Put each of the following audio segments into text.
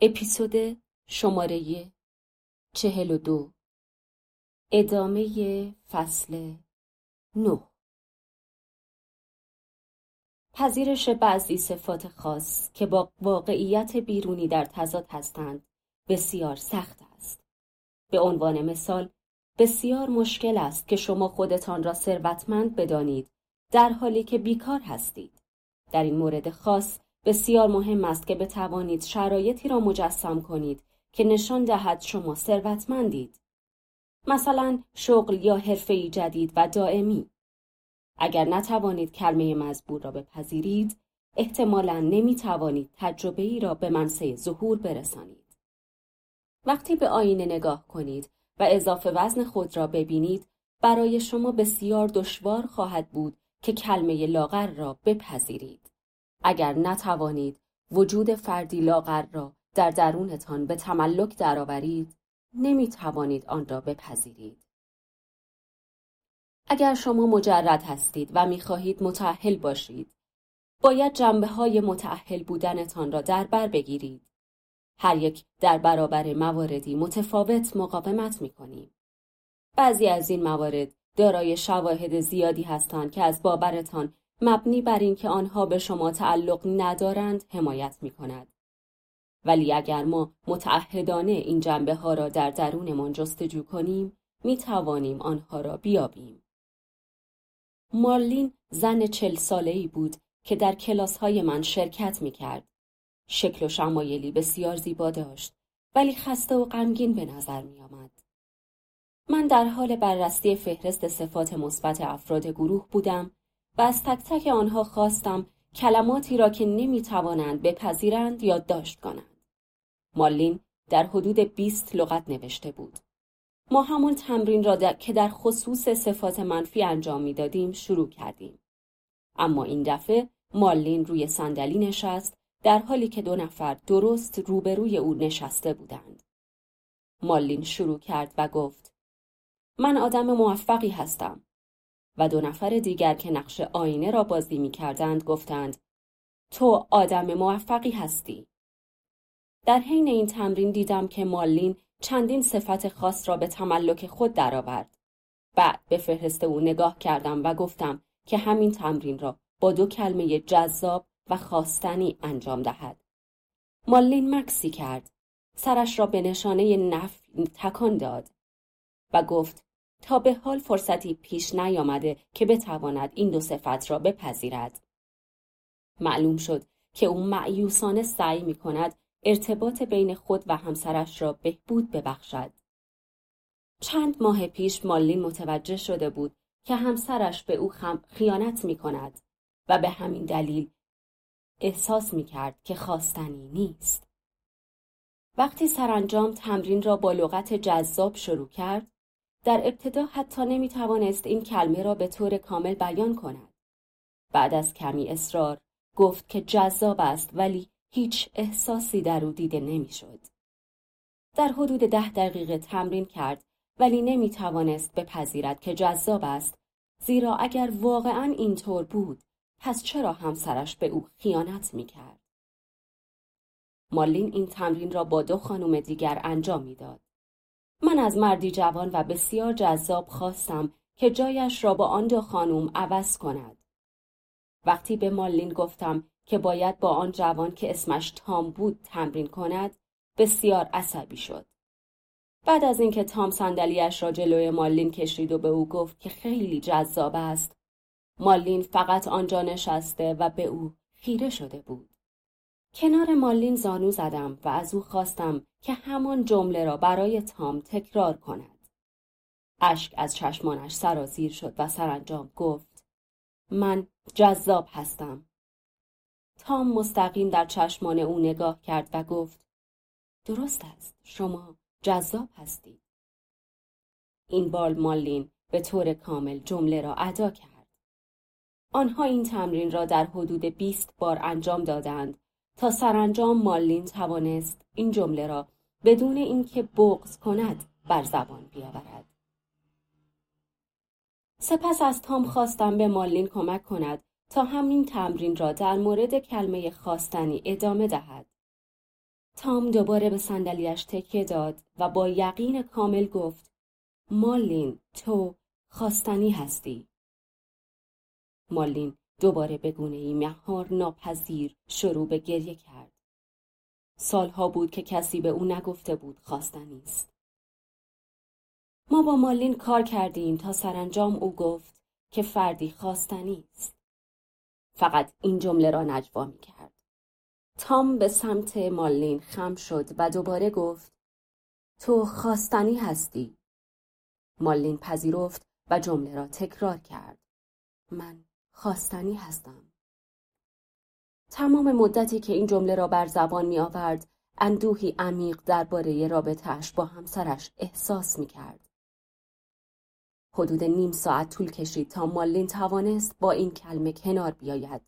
اپیزود شماره چهل و دو. ادامه فصل نه. پذیرش بعضی صفات خاص که با واقعیت بیرونی در تضاد هستند بسیار سخت است. به عنوان مثال بسیار مشکل است که شما خودتان را ثروتمند بدانید در حالی که بیکار هستید. در این مورد خاص بسیار مهم است که بتوانید شرایطی را مجسم کنید که نشان دهد شما ثروتمندید. مثلا شغل یا حرفه جدید و دائمی. اگر نتوانید کلمه مزبور را بپذیرید، احتمالا نمی توانید تجربه ای را به منصه ظهور برسانید. وقتی به آینه نگاه کنید و اضافه وزن خود را ببینید، برای شما بسیار دشوار خواهد بود که کلمه لاغر را بپذیرید. اگر نتوانید وجود فردی لاغر را در درونتان به تملک درآورید نمی توانید آن را بپذیرید. اگر شما مجرد هستید و می خواهید متعهل باشید باید جنبه های متعهل بودنتان را در بر بگیرید. هر یک در برابر مواردی متفاوت مقاومت می کنیم. بعضی از این موارد دارای شواهد زیادی هستند که از باورتان مبنی بر اینکه آنها به شما تعلق ندارند حمایت می کند. ولی اگر ما متعهدانه این جنبه ها را در درونمان جستجو کنیم می توانیم آنها را بیابیم. مارلین زن چل ساله ای بود که در کلاس های من شرکت می کرد. شکل و شمایلی بسیار زیبا داشت ولی خسته و غمگین به نظر می آمد. من در حال بررسی فهرست صفات مثبت افراد گروه بودم و از تک تک آنها خواستم کلماتی را که نمی توانند بپذیرند یادداشت کنند. مالین در حدود 20 لغت نوشته بود. ما همون تمرین را که در خصوص صفات منفی انجام می‌دادیم شروع کردیم. اما این دفعه مالین روی صندلی نشست در حالی که دو نفر درست روبروی او نشسته بودند. مالین شروع کرد و گفت من آدم موفقی هستم. و دو نفر دیگر که نقش آینه را بازی می کردند گفتند تو آدم موفقی هستی. در حین این تمرین دیدم که مالین چندین صفت خاص را به تملک خود درآورد. بعد به فهرست او نگاه کردم و گفتم که همین تمرین را با دو کلمه جذاب و خواستنی انجام دهد. مالین مکسی کرد. سرش را به نشانه نف تکان داد و گفت تا به حال فرصتی پیش نیامده که بتواند این دو صفت را بپذیرد. معلوم شد که او معیوسانه سعی می کند ارتباط بین خود و همسرش را بهبود ببخشد. چند ماه پیش مالین متوجه شده بود که همسرش به او خیانت می کند و به همین دلیل احساس می کرد که خواستنی نیست. وقتی سرانجام تمرین را با لغت جذاب شروع کرد در ابتدا حتی نمی توانست این کلمه را به طور کامل بیان کند. بعد از کمی اصرار گفت که جذاب است ولی هیچ احساسی در او دیده نمی‌شد. در حدود ده دقیقه تمرین کرد ولی نمی توانست بپذیرد که جذاب است زیرا اگر واقعا اینطور بود پس چرا همسرش به او خیانت می کرد؟ مالین این تمرین را با دو خانم دیگر انجام می‌داد. من از مردی جوان و بسیار جذاب خواستم که جایش را با آن دو خانم عوض کند. وقتی به مالین گفتم که باید با آن جوان که اسمش تام بود تمرین کند بسیار عصبی شد. بعد از اینکه تام صندلیاش را جلوی مالین کشید و به او گفت که خیلی جذاب است مالین فقط آنجا نشسته و به او خیره شده بود. کنار مالین زانو زدم و از او خواستم که همان جمله را برای تام تکرار کند. اشک از چشمانش سرازیر شد و سرانجام گفت من جذاب هستم. تام مستقیم در چشمان او نگاه کرد و گفت درست است شما جذاب هستید. این بال مالین به طور کامل جمله را ادا کرد. آنها این تمرین را در حدود 20 بار انجام دادند تا سرانجام مالین توانست این جمله را بدون اینکه بغض کند بر زبان بیاورد. سپس از تام خواستم به مالین کمک کند تا همین تمرین را در مورد کلمه خواستنی ادامه دهد. تام دوباره به صندلیاش تکیه داد و با یقین کامل گفت مالین تو خواستنی هستی مالین دوباره به گونه ای مهار ناپذیر شروع به گریه کرد. سالها بود که کسی به او نگفته بود خواستنی است ما با مالین کار کردیم تا سرانجام او گفت که فردی خواستنی است. فقط این جمله را نجوا می کرد. تام به سمت مالین خم شد و دوباره گفت تو خواستنی هستی. مالین پذیرفت و جمله را تکرار کرد. من خواستنی هستم تمام مدتی که این جمله را بر زبان می آورد اندوهی عمیق درباره رابطهش با همسرش احساس می کرد. حدود نیم ساعت طول کشید تا مالین توانست با این کلمه کنار بیاید.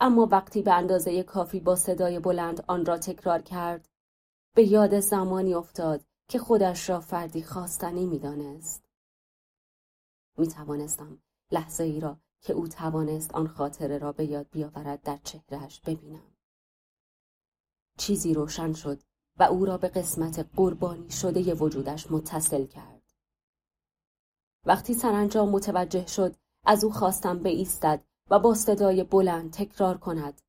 اما وقتی به اندازه کافی با صدای بلند آن را تکرار کرد به یاد زمانی افتاد که خودش را فردی خواستنی می‌دانست. می توانستم لحظه ای را که او توانست آن خاطره را به یاد بیاورد در چهرهش ببینم. چیزی روشن شد و او را به قسمت قربانی شده وجودش متصل کرد. وقتی سرانجام متوجه شد از او خواستم به ایستد و با صدای بلند تکرار کند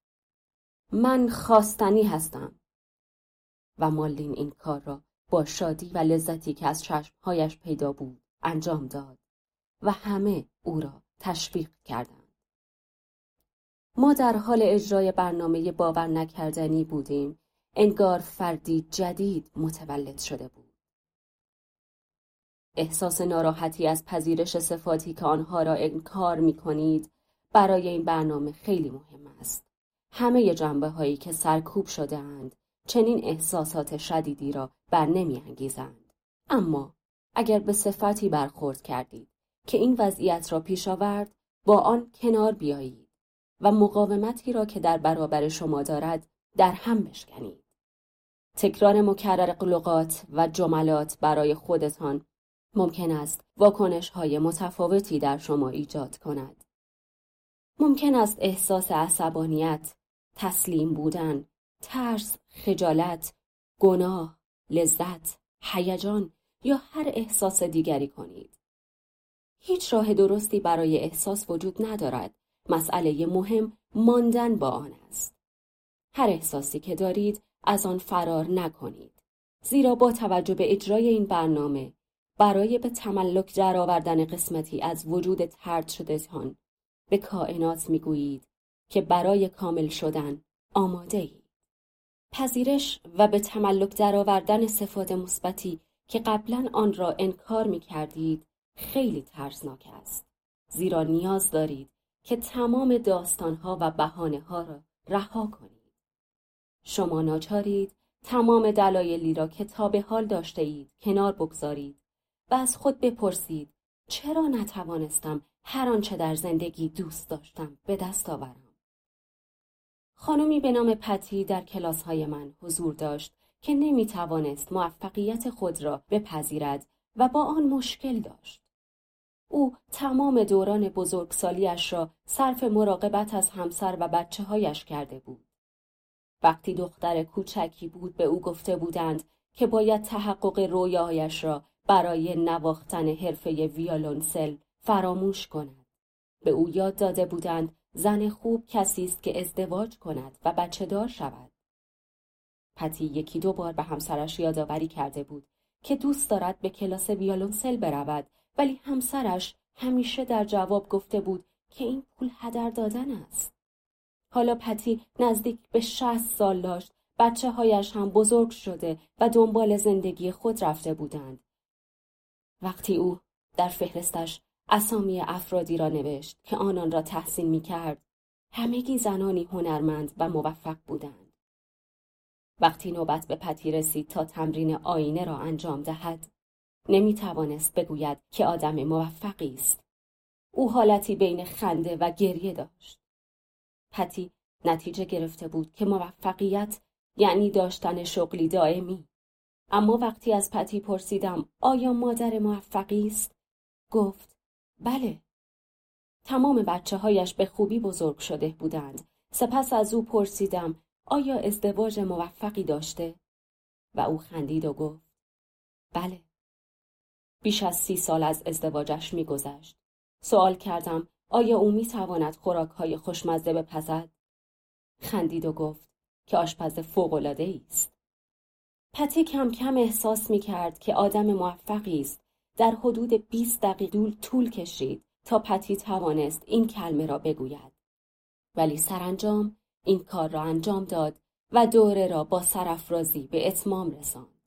من خواستنی هستم و مالین این کار را با شادی و لذتی که از چشمهایش پیدا بود انجام داد و همه او را تشویق کردند. ما در حال اجرای برنامه باور نکردنی بودیم انگار فردی جدید متولد شده بود. احساس ناراحتی از پذیرش صفاتی که آنها را انکار می کنید برای این برنامه خیلی مهم است. همه جنبه هایی که سرکوب شده اند چنین احساسات شدیدی را بر نمی انگیزند. اما اگر به صفتی برخورد کردید که این وضعیت را پیش آورد با آن کنار بیایید و مقاومتی را که در برابر شما دارد در هم بشکنید. تکرار مکرر قلقات و جملات برای خودتان ممکن است واکنش های متفاوتی در شما ایجاد کند. ممکن است احساس عصبانیت، تسلیم بودن، ترس، خجالت، گناه، لذت، هیجان یا هر احساس دیگری کنید. هیچ راه درستی برای احساس وجود ندارد. مسئله مهم ماندن با آن است. هر احساسی که دارید از آن فرار نکنید. زیرا با توجه به اجرای این برنامه برای به تملک درآوردن قسمتی از وجود ترد شدهتان به کائنات می‌گویید که برای کامل شدن آماده اید. پذیرش و به تملک درآوردن صفات مثبتی که قبلا آن را انکار می کردید خیلی ترسناک است. زیرا نیاز دارید که تمام داستانها و بحانه ها را رها کنید. شما ناچارید تمام دلایلی را که تا به حال داشته اید کنار بگذارید و از خود بپرسید چرا نتوانستم هر آنچه در زندگی دوست داشتم به دست آورم. خانمی به نام پتی در کلاس های من حضور داشت که نمی توانست موفقیت خود را بپذیرد و با آن مشکل داشت. او تمام دوران بزرگسالیش را صرف مراقبت از همسر و بچه هایش کرده بود. وقتی دختر کوچکی بود به او گفته بودند که باید تحقق رویاهایش را برای نواختن حرفه ویالونسل فراموش کند. به او یاد داده بودند زن خوب کسی است که ازدواج کند و بچه دار شود. پتی یکی دو بار به همسرش یادآوری کرده بود که دوست دارد به کلاس ویالونسل برود ولی همسرش همیشه در جواب گفته بود که این پول هدر دادن است. حالا پتی نزدیک به شست سال داشت بچه هایش هم بزرگ شده و دنبال زندگی خود رفته بودند. وقتی او در فهرستش اسامی افرادی را نوشت که آنان را تحسین می کرد همگی زنانی هنرمند و موفق بودند. وقتی نوبت به پتی رسید تا تمرین آینه را انجام دهد نمی توانست بگوید که آدم موفقی است. او حالتی بین خنده و گریه داشت. پتی نتیجه گرفته بود که موفقیت یعنی داشتن شغلی دائمی. اما وقتی از پتی پرسیدم آیا مادر موفقی است؟ گفت بله. تمام بچه هایش به خوبی بزرگ شده بودند. سپس از او پرسیدم آیا ازدواج موفقی داشته؟ و او خندید و گفت بله. بیش از سی سال از ازدواجش میگذشت. سوال کردم آیا او می تواند خوراک های خوشمزه بپزد؟ خندید و گفت که آشپز فوقالعاده است. پتی کم کم احساس می کرد که آدم موفقی است. در حدود 20 دقیقه طول کشید تا پتی توانست این کلمه را بگوید. ولی سرانجام این کار را انجام داد و دوره را با سرافرازی به اتمام رساند.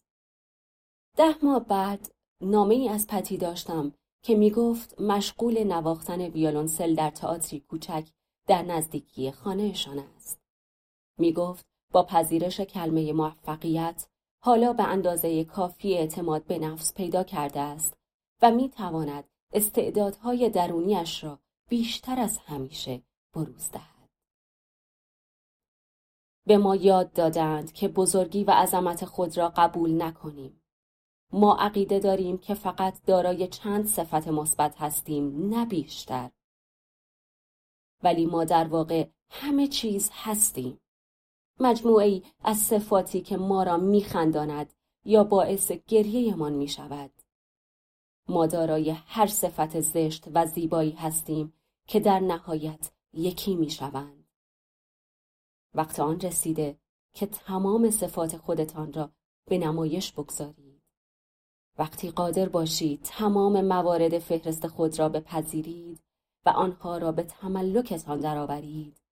ده ماه بعد نامه ای از پتی داشتم که می گفت مشغول نواختن ویولونسل در تئاتری کوچک در نزدیکی خانهشان است. می گفت با پذیرش کلمه موفقیت حالا به اندازه کافی اعتماد به نفس پیدا کرده است و می تواند استعدادهای درونیش را بیشتر از همیشه بروز دهد. به ما یاد دادند که بزرگی و عظمت خود را قبول نکنیم. ما عقیده داریم که فقط دارای چند صفت مثبت هستیم نه بیشتر. ولی ما در واقع همه چیز هستیم. مجموعی از صفاتی که ما را میخنداند یا باعث گریهمان می شود. ما دارای هر صفت زشت و زیبایی هستیم که در نهایت یکی می شوند. وقت آن رسیده که تمام صفات خودتان را به نمایش بگذارید. وقتی قادر باشید تمام موارد فهرست خود را بپذیرید و آنها را به تملکتان درآورید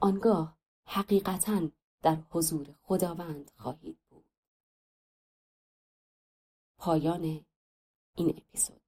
آنگاه حقیقتا در حضور خداوند خواهید بود. پایان این اپیزود